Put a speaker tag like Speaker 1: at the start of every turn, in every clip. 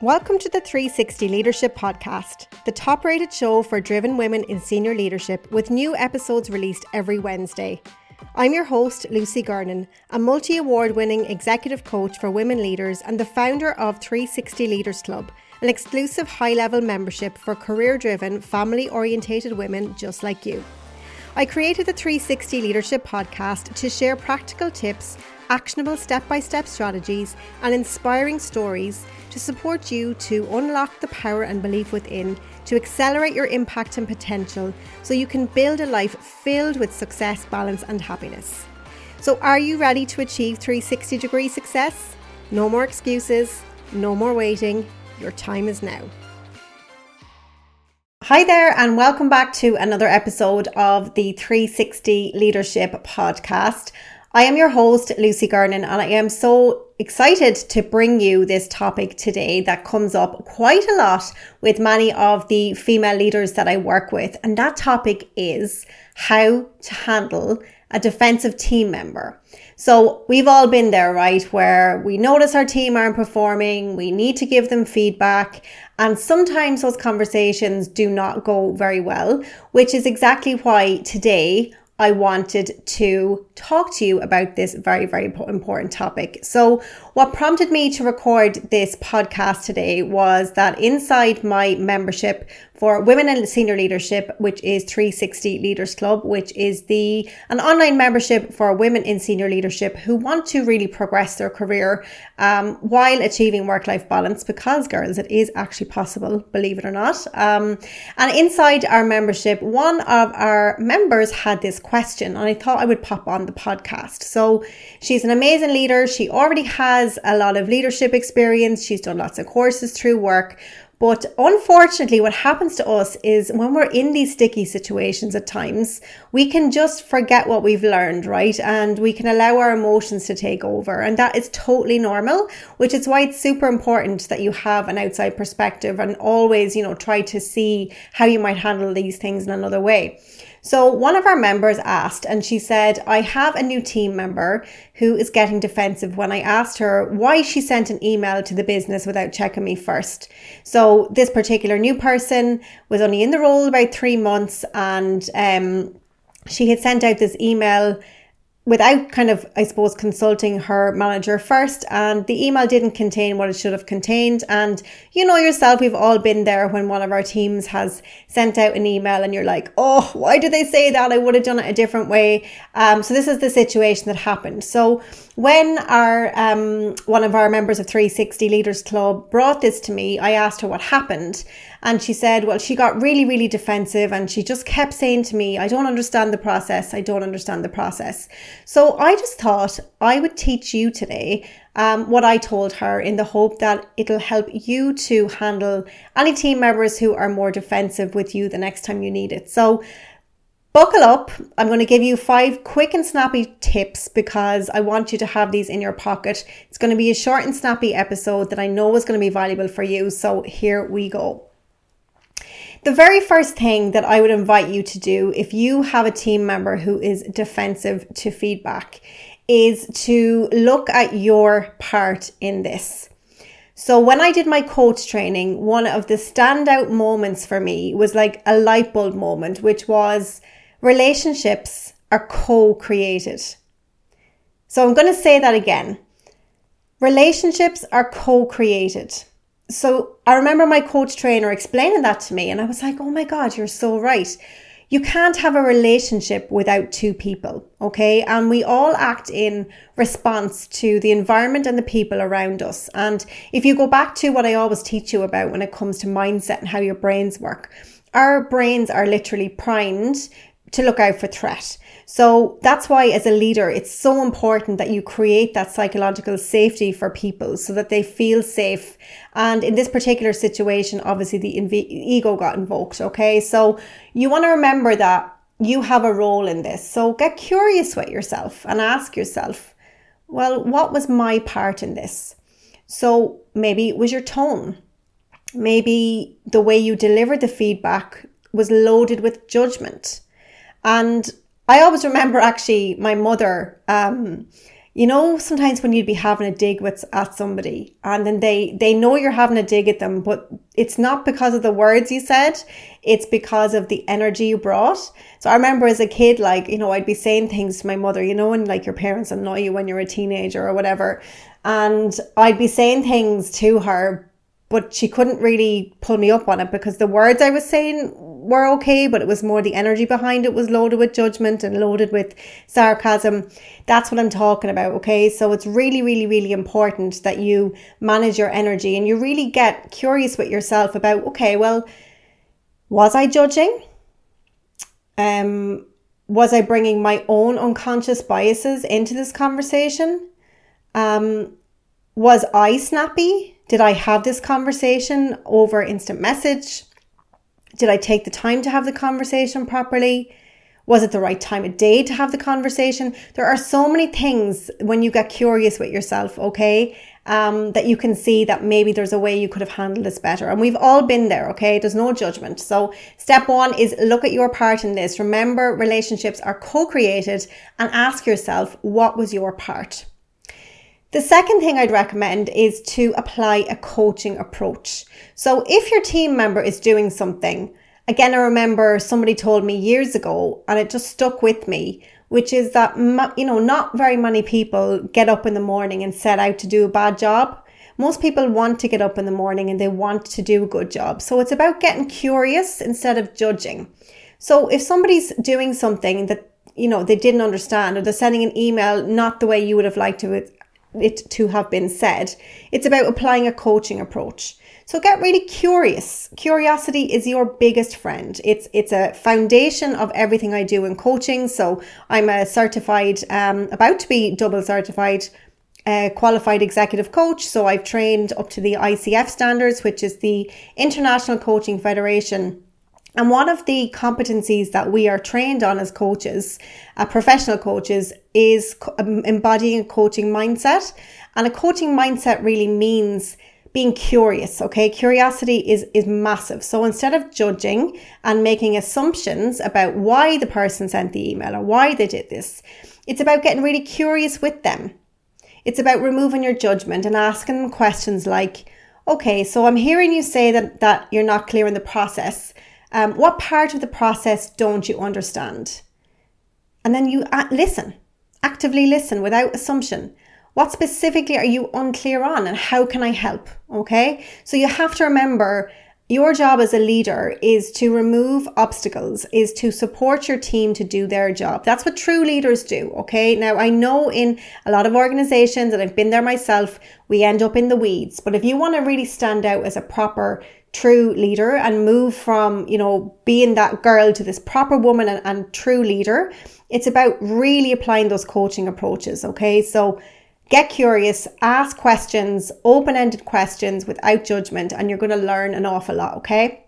Speaker 1: Welcome to the 360 Leadership Podcast, the top rated show for driven women in senior leadership, with new episodes released every Wednesday. I'm your host, Lucy Gernon, a multi award winning executive coach for women leaders and the founder of 360 Leaders Club, an exclusive high level membership for career driven, family orientated women just like you. I created the 360 Leadership Podcast to share practical tips, actionable step by step strategies, and inspiring stories to support you to unlock the power and belief within to accelerate your impact and potential so you can build a life filled with success, balance, and happiness. So, are you ready to achieve 360 degree success? No more excuses, no more waiting. Your time is now. Hi there, and welcome back to another episode of the 360 Leadership Podcast. I am your host, Lucy Gernon, and I am so excited to bring you this topic today that comes up quite a lot with many of the female leaders that I work with. And that topic is how to handle a defensive team member. So we've all been there, right? Where we notice our team aren't performing, we need to give them feedback. And sometimes those conversations do not go very well, which is exactly why today I wanted to talk to you about this very, very important topic. So, what prompted me to record this podcast today was that inside my membership for women in senior leadership, which is 360 Leaders Club, which is the an online membership for women in senior leadership who want to really progress their career um, while achieving work life balance. Because, girls, it is actually possible, believe it or not. Um, and inside our membership, one of our members had this question, and I thought I would pop on the podcast. So, she's an amazing leader. She already has a lot of leadership experience. She's done lots of courses through work. But unfortunately, what happens to us is when we're in these sticky situations at times, we can just forget what we've learned, right? And we can allow our emotions to take over. And that is totally normal, which is why it's super important that you have an outside perspective and always, you know, try to see how you might handle these things in another way. So one of our members asked, and she said, I have a new team member who is getting defensive when I asked her why she sent an email to the business without checking me first. So this particular new person was only in the role about three months and um, she had sent out this email without kind of, I suppose, consulting her manager first. And the email didn't contain what it should have contained. And you know yourself, we've all been there when one of our teams has sent out an email and you're like, oh, why did they say that? I would have done it a different way. Um, so this is the situation that happened. So when our um, one of our members of 360 Leaders Club brought this to me, I asked her what happened. And she said, well, she got really, really defensive and she just kept saying to me, I don't understand the process. I don't understand the process. So I just thought I would teach you today um, what I told her in the hope that it'll help you to handle any team members who are more defensive with you the next time you need it. So buckle up. I'm going to give you five quick and snappy tips because I want you to have these in your pocket. It's going to be a short and snappy episode that I know is going to be valuable for you. So here we go. The very first thing that I would invite you to do if you have a team member who is defensive to feedback is to look at your part in this. So when I did my coach training, one of the standout moments for me was like a light bulb moment, which was relationships are co-created. So I'm going to say that again. Relationships are co-created so I remember my coach trainer explaining that to me, and I was like, oh my God, you're so right. You can't have a relationship without two people, okay? And we all act in response to the environment and the people around us. And if you go back to what I always teach you about when it comes to mindset and how your brains work, our brains are literally primed to look out for threat. So that's why, as a leader, it's so important that you create that psychological safety for people so that they feel safe. And in this particular situation, obviously the inv- ego got invoked. Okay. So you want to remember that you have a role in this. So get curious with yourself and ask yourself, well, what was my part in this? So maybe it was your tone. Maybe the way you delivered the feedback was loaded with judgment. And I always remember actually my mother, um, you know sometimes when you'd be having a dig with at somebody and then they they know you're having a dig at them but it's not because of the words you said. It's because of the energy you brought. So i remember as a kid like you know i'd be saying things to my mother you know when like your parents annoy you when you're a teenager or whatever. And i'd be saying things to her but she couldn't really pull me up on it because the words i was saying were okay, but it was more the energy behind it was loaded with judgment and loaded with sarcasm. That's what I'm talking about, okay? So it's really, really, really important that you manage your energy and you really get curious with yourself about, okay, well, was I judging? Um, was I bringing my own unconscious biases into this conversation? Um, was I snappy? Did I have this conversation over instant message? Did I take the time to have the conversation properly? Was it the right time of day to have the conversation? There are so many things when you get curious with yourself, okay, um, that you can see that maybe there's a way you could have handled this better. And we've all been there, okay? There's no judgment. So, step one is look at your part in this. Remember, relationships are co created and ask yourself, what was your part? The second thing I'd recommend is to apply a coaching approach. So if your team member is doing something, again, I remember somebody told me years ago and it just stuck with me, which is that, you know, not very many people get up in the morning and set out to do a bad job. Most people want to get up in the morning and they want to do a good job. So it's about getting curious instead of judging. So if somebody's doing something that you know they didn't understand or they're sending an email not the way you would have liked to it to have been said. It's about applying a coaching approach. So get really curious. Curiosity is your biggest friend. It's it's a foundation of everything I do in coaching. So I'm a certified, um, about to be double certified uh, qualified executive coach. So I've trained up to the ICF standards, which is the International Coaching Federation and one of the competencies that we are trained on as coaches, uh, professional coaches, is um, embodying a coaching mindset. And a coaching mindset really means being curious okay? Curiosity is is massive. So instead of judging and making assumptions about why the person sent the email or why they did this it's about getting really curious with them. It's about removing your judgment and asking them questions like okay so i'm hearing you say that that you're not clear in the process um, what part of the process don't you understand? And then you listen, actively listen without assumption. What specifically are you unclear on and how can I help? Okay. So you have to remember your job as a leader is to remove obstacles, is to support your team to do their job. That's what true leaders do. Okay. Now I know in a lot of organizations, and I've been there myself, we end up in the weeds. But if you want to really stand out as a proper true leader and move from, you know, being that girl to this proper woman and, and true leader. It's about really applying those coaching approaches. Okay. So get curious, ask questions, open ended questions without judgment, and you're going to learn an awful lot. Okay.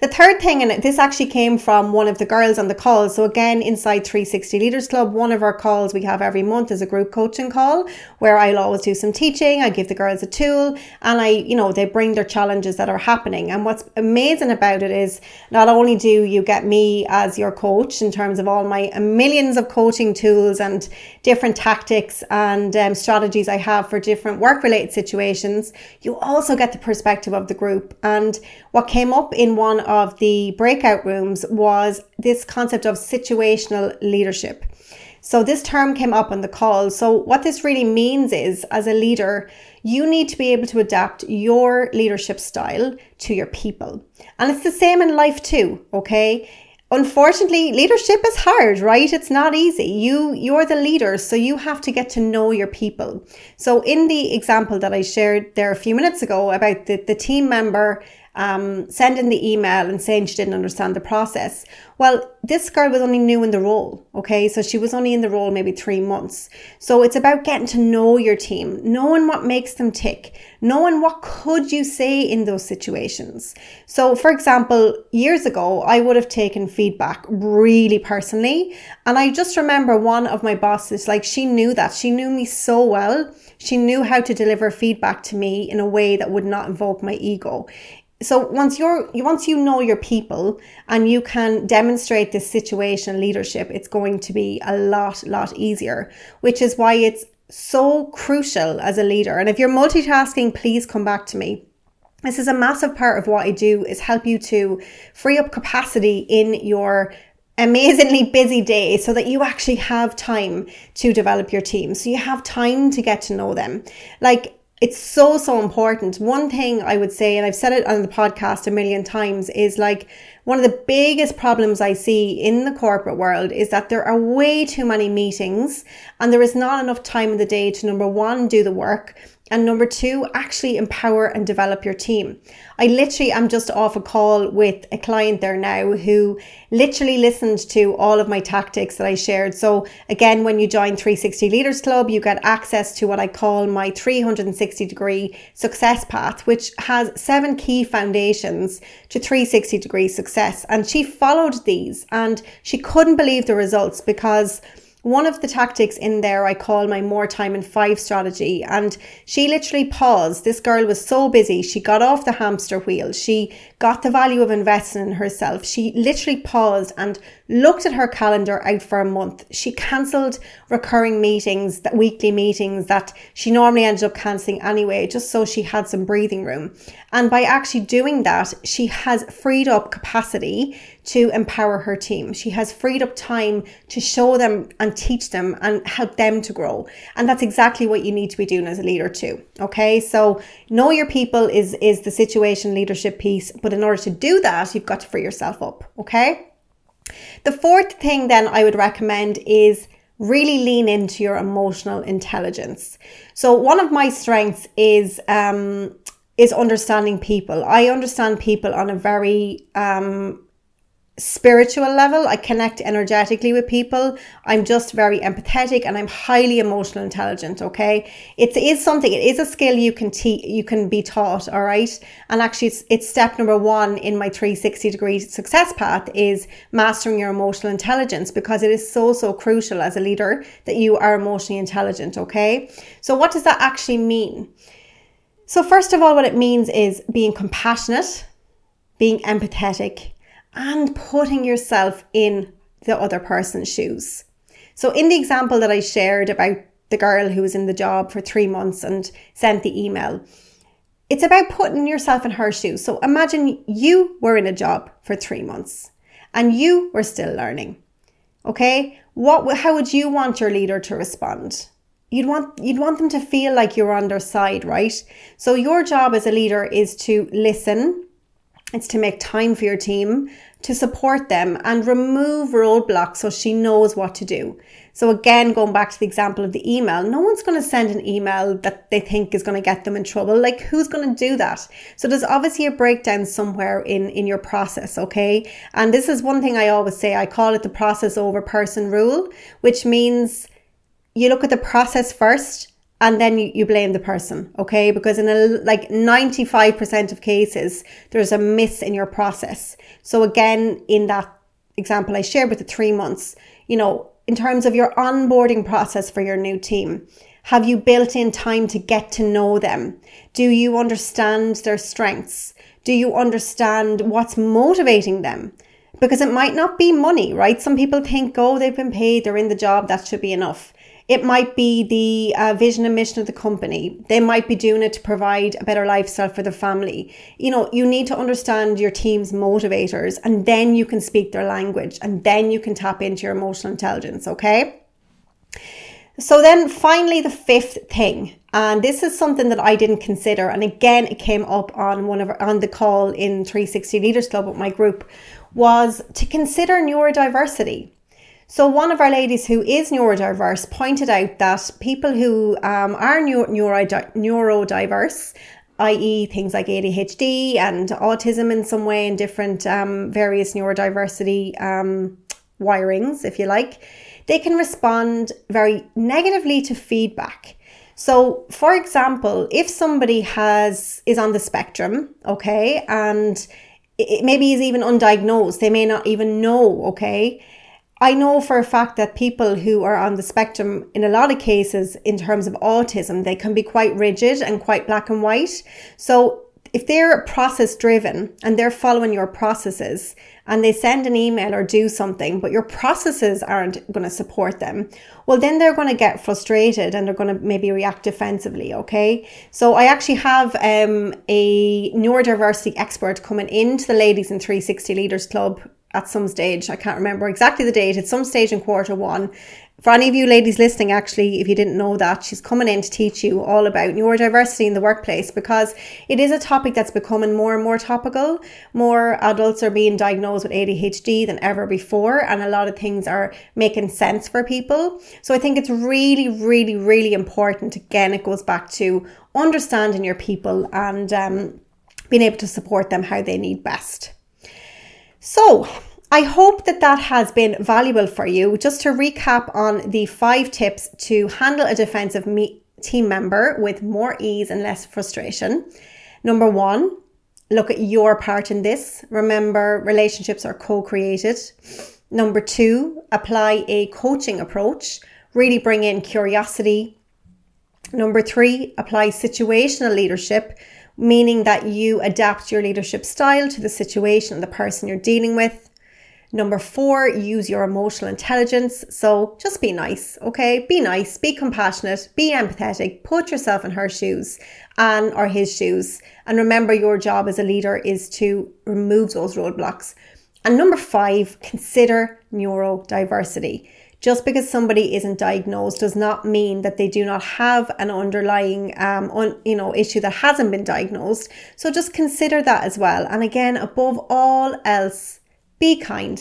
Speaker 1: The third thing, and this actually came from one of the girls on the call. So again, inside 360 Leaders Club, one of our calls we have every month is a group coaching call where I'll always do some teaching. I give the girls a tool and I, you know, they bring their challenges that are happening. And what's amazing about it is not only do you get me as your coach in terms of all my millions of coaching tools and different tactics and um, strategies I have for different work related situations, you also get the perspective of the group. And what came up in one of the breakout rooms was this concept of situational leadership. So this term came up on the call. So what this really means is as a leader, you need to be able to adapt your leadership style to your people. And it's the same in life too, okay? Unfortunately, leadership is hard, right? It's not easy. You you're the leader, so you have to get to know your people. So in the example that I shared there a few minutes ago about the, the team member um, sending the email and saying she didn't understand the process. Well, this girl was only new in the role, okay? So she was only in the role maybe three months. So it's about getting to know your team, knowing what makes them tick, knowing what could you say in those situations. So, for example, years ago, I would have taken feedback really personally. And I just remember one of my bosses, like she knew that. She knew me so well. She knew how to deliver feedback to me in a way that would not invoke my ego so once you're once you know your people and you can demonstrate this situation leadership it's going to be a lot lot easier which is why it's so crucial as a leader and if you're multitasking please come back to me this is a massive part of what I do is help you to free up capacity in your amazingly busy day so that you actually have time to develop your team. So you have time to get to know them. Like it's so, so important. One thing I would say, and I've said it on the podcast a million times, is like one of the biggest problems I see in the corporate world is that there are way too many meetings and there is not enough time in the day to number one, do the work and number two, actually empower and develop your team. I literally am just off a call with a client there now who literally listened to all of my tactics that I shared. So again, when you join 360 Leaders Club, you get access to what I call my 360 degree success path, which has seven key foundations to 360 degree success. And she followed these and she couldn't believe the results because one of the tactics in there I call my more time in five strategy. And she literally paused. This girl was so busy. She got off the hamster wheel. She got the value of investing in herself. She literally paused and looked at her calendar out for a month. She cancelled recurring meetings, that weekly meetings that she normally ended up cancelling anyway, just so she had some breathing room. And by actually doing that, she has freed up capacity to empower her team. She has freed up time to show them and teach them and help them to grow. And that's exactly what you need to be doing as a leader too. Okay. So know your people is, is the situation leadership piece. But in order to do that, you've got to free yourself up. Okay. The fourth thing then I would recommend is really lean into your emotional intelligence. So one of my strengths is um, is understanding people. I understand people on a very um, spiritual level. I connect energetically with people. I'm just very empathetic and I'm highly emotional intelligent. Okay. It is something, it is a skill you can teach, you can be taught. All right. And actually it's, it's step number one in my 360 degree success path is mastering your emotional intelligence because it is so, so crucial as a leader that you are emotionally intelligent. Okay. So what does that actually mean? So first of all, what it means is being compassionate, being empathetic, and putting yourself in the other person's shoes. So, in the example that I shared about the girl who was in the job for three months and sent the email, it's about putting yourself in her shoes. So, imagine you were in a job for three months and you were still learning. Okay, what? How would you want your leader to respond? You'd want you'd want them to feel like you're on their side, right? So your job as a leader is to listen, it's to make time for your team, to support them and remove roadblocks so she knows what to do. So again, going back to the example of the email, no one's going to send an email that they think is going to get them in trouble. Like who's going to do that? So there's obviously a breakdown somewhere in, in your process. Okay. And this is one thing I always say. I call it the process over person rule, which means you look at the process first and then you, you blame the person, okay? Because in a, like 95% of cases, there's a miss in your process. So again, in that example I shared with the three months, you know, in terms of your onboarding process for your new team, have you built in time to get to know them? Do you understand their strengths? Do you understand what's motivating them? Because it might not be money, right? Some people think, oh, they've been paid, they're in the job, that should be enough. It might be the uh, vision and mission of the company. They might be doing it to provide a better lifestyle for the family. You know, you need to understand your team's motivators and then you can speak their language and then you can tap into your emotional intelligence, okay? So then finally the fifth thing, and this is something that I didn't consider and again it came up on one of on the call in 360 Leaders Club with my group was to consider neurodiversity. So, one of our ladies who is neurodiverse pointed out that people who um, are neuro- neurodiverse, i.e., things like ADHD and autism in some way, and different um, various neurodiversity um, wirings, if you like, they can respond very negatively to feedback. So, for example, if somebody has is on the spectrum, okay, and it maybe is even undiagnosed, they may not even know, okay I know for a fact that people who are on the spectrum, in a lot of cases, in terms of autism, they can be quite rigid and quite black and white. So if they're process driven and they're following your processes and they send an email or do something, but your processes aren't going to support them, well, then they're going to get frustrated and they're going to maybe react defensively. Okay. So I actually have um, a neurodiversity expert coming into the Ladies in 360 Leaders Club at some stage. I can't remember exactly the date. At some stage in quarter one. For any of you ladies listening, actually, if you didn't know that, she's coming in to teach you all about neurodiversity in the workplace because it is a topic that's becoming more and more topical. More adults are being diagnosed with ADHD than ever before, and a lot of things are making sense for people. So I think it's really, really, really important. Again, it goes back to understanding your people and um, being able to support them how they need best. So, I hope that that has been valuable for you. Just to recap on the five tips to handle a defensive me- team member with more ease and less frustration. Number one, look at your part in this. Remember, relationships are co created. Number two, apply a coaching approach. Really bring in curiosity. Number three, apply situational leadership meaning that you adapt your leadership style to the situation and the person you're dealing with. Number four, use your emotional intelligence. So just be nice, okay? Be nice, be compassionate, be empathetic, put yourself in her shoes and or his shoes. And remember your job as a leader is to remove those roadblocks. And number five, consider neurodiversity. Just because somebody isn't diagnosed does not mean that they do not have an underlying, um, un, you know, issue that hasn't been diagnosed. So just consider that as well. And again, above all else, be kind.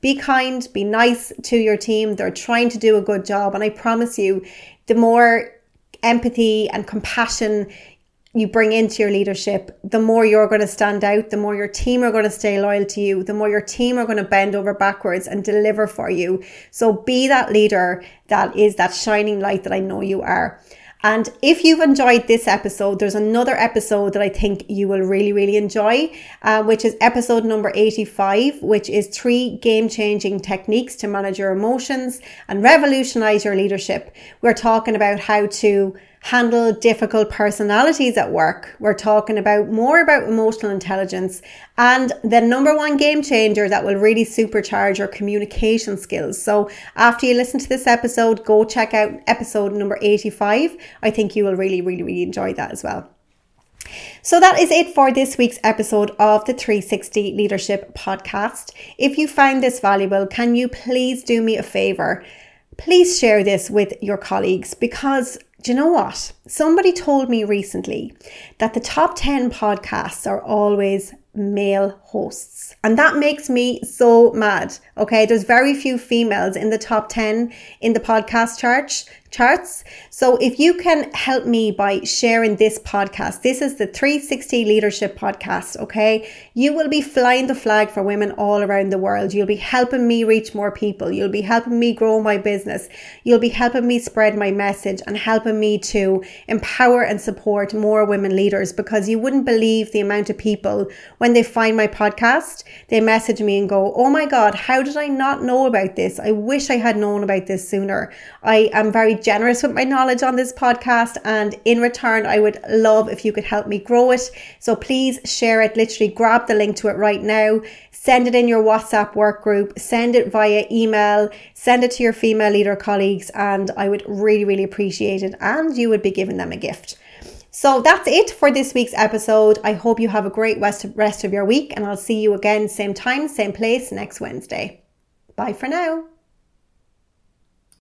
Speaker 1: Be kind, be nice to your team. They're trying to do a good job. And I promise you, the more empathy and compassion you bring into your leadership, the more you're going to stand out, the more your team are going to stay loyal to you, the more your team are going to bend over backwards and deliver for you. So be that leader that is that shining light that I know you are. And if you've enjoyed this episode, there's another episode that I think you will really, really enjoy, uh, which is episode number 85, which is three game changing techniques to manage your emotions and revolutionize your leadership. We're talking about how to handle difficult personalities at work. We're talking about more about emotional intelligence and the number one game changer that will really supercharge your communication skills. So after you listen to this episode, go check out episode number 85. I think you will really, really, really enjoy that as well. So that is it for this week's episode of the 360 Leadership Podcast. If you found this valuable, can you please do me a favor? Please share this with your colleagues because do you know what? Somebody told me recently that the top 10 podcasts are always male hosts. And that makes me so mad. Okay. There's very few females in the top 10 in the podcast chart charts. So if you can help me by sharing this podcast, this is the 360 Leadership Podcast, okay? You will be flying the flag for women all around the world. You'll be helping me reach more people. You'll be helping me grow my business. You'll be helping me spread my message and helping me to empower and support more women leaders because you wouldn't believe the amount of people when they find my podcast, they message me and go, Oh my God, how did I not know about this? I wish I had known about this sooner. I am very generous with my knowledge on this podcast. And in return, I would love if you could help me grow it. So please share it. Literally grab the link to it right now. Send it in your WhatsApp work group. Send it via email. Send it to your female leader colleagues. And I would really, really appreciate it. And you would be giving them a gift. So that's it for this week's episode. I hope you have a great rest of your week and I'll see you again, same time, same place next Wednesday. Bye for now.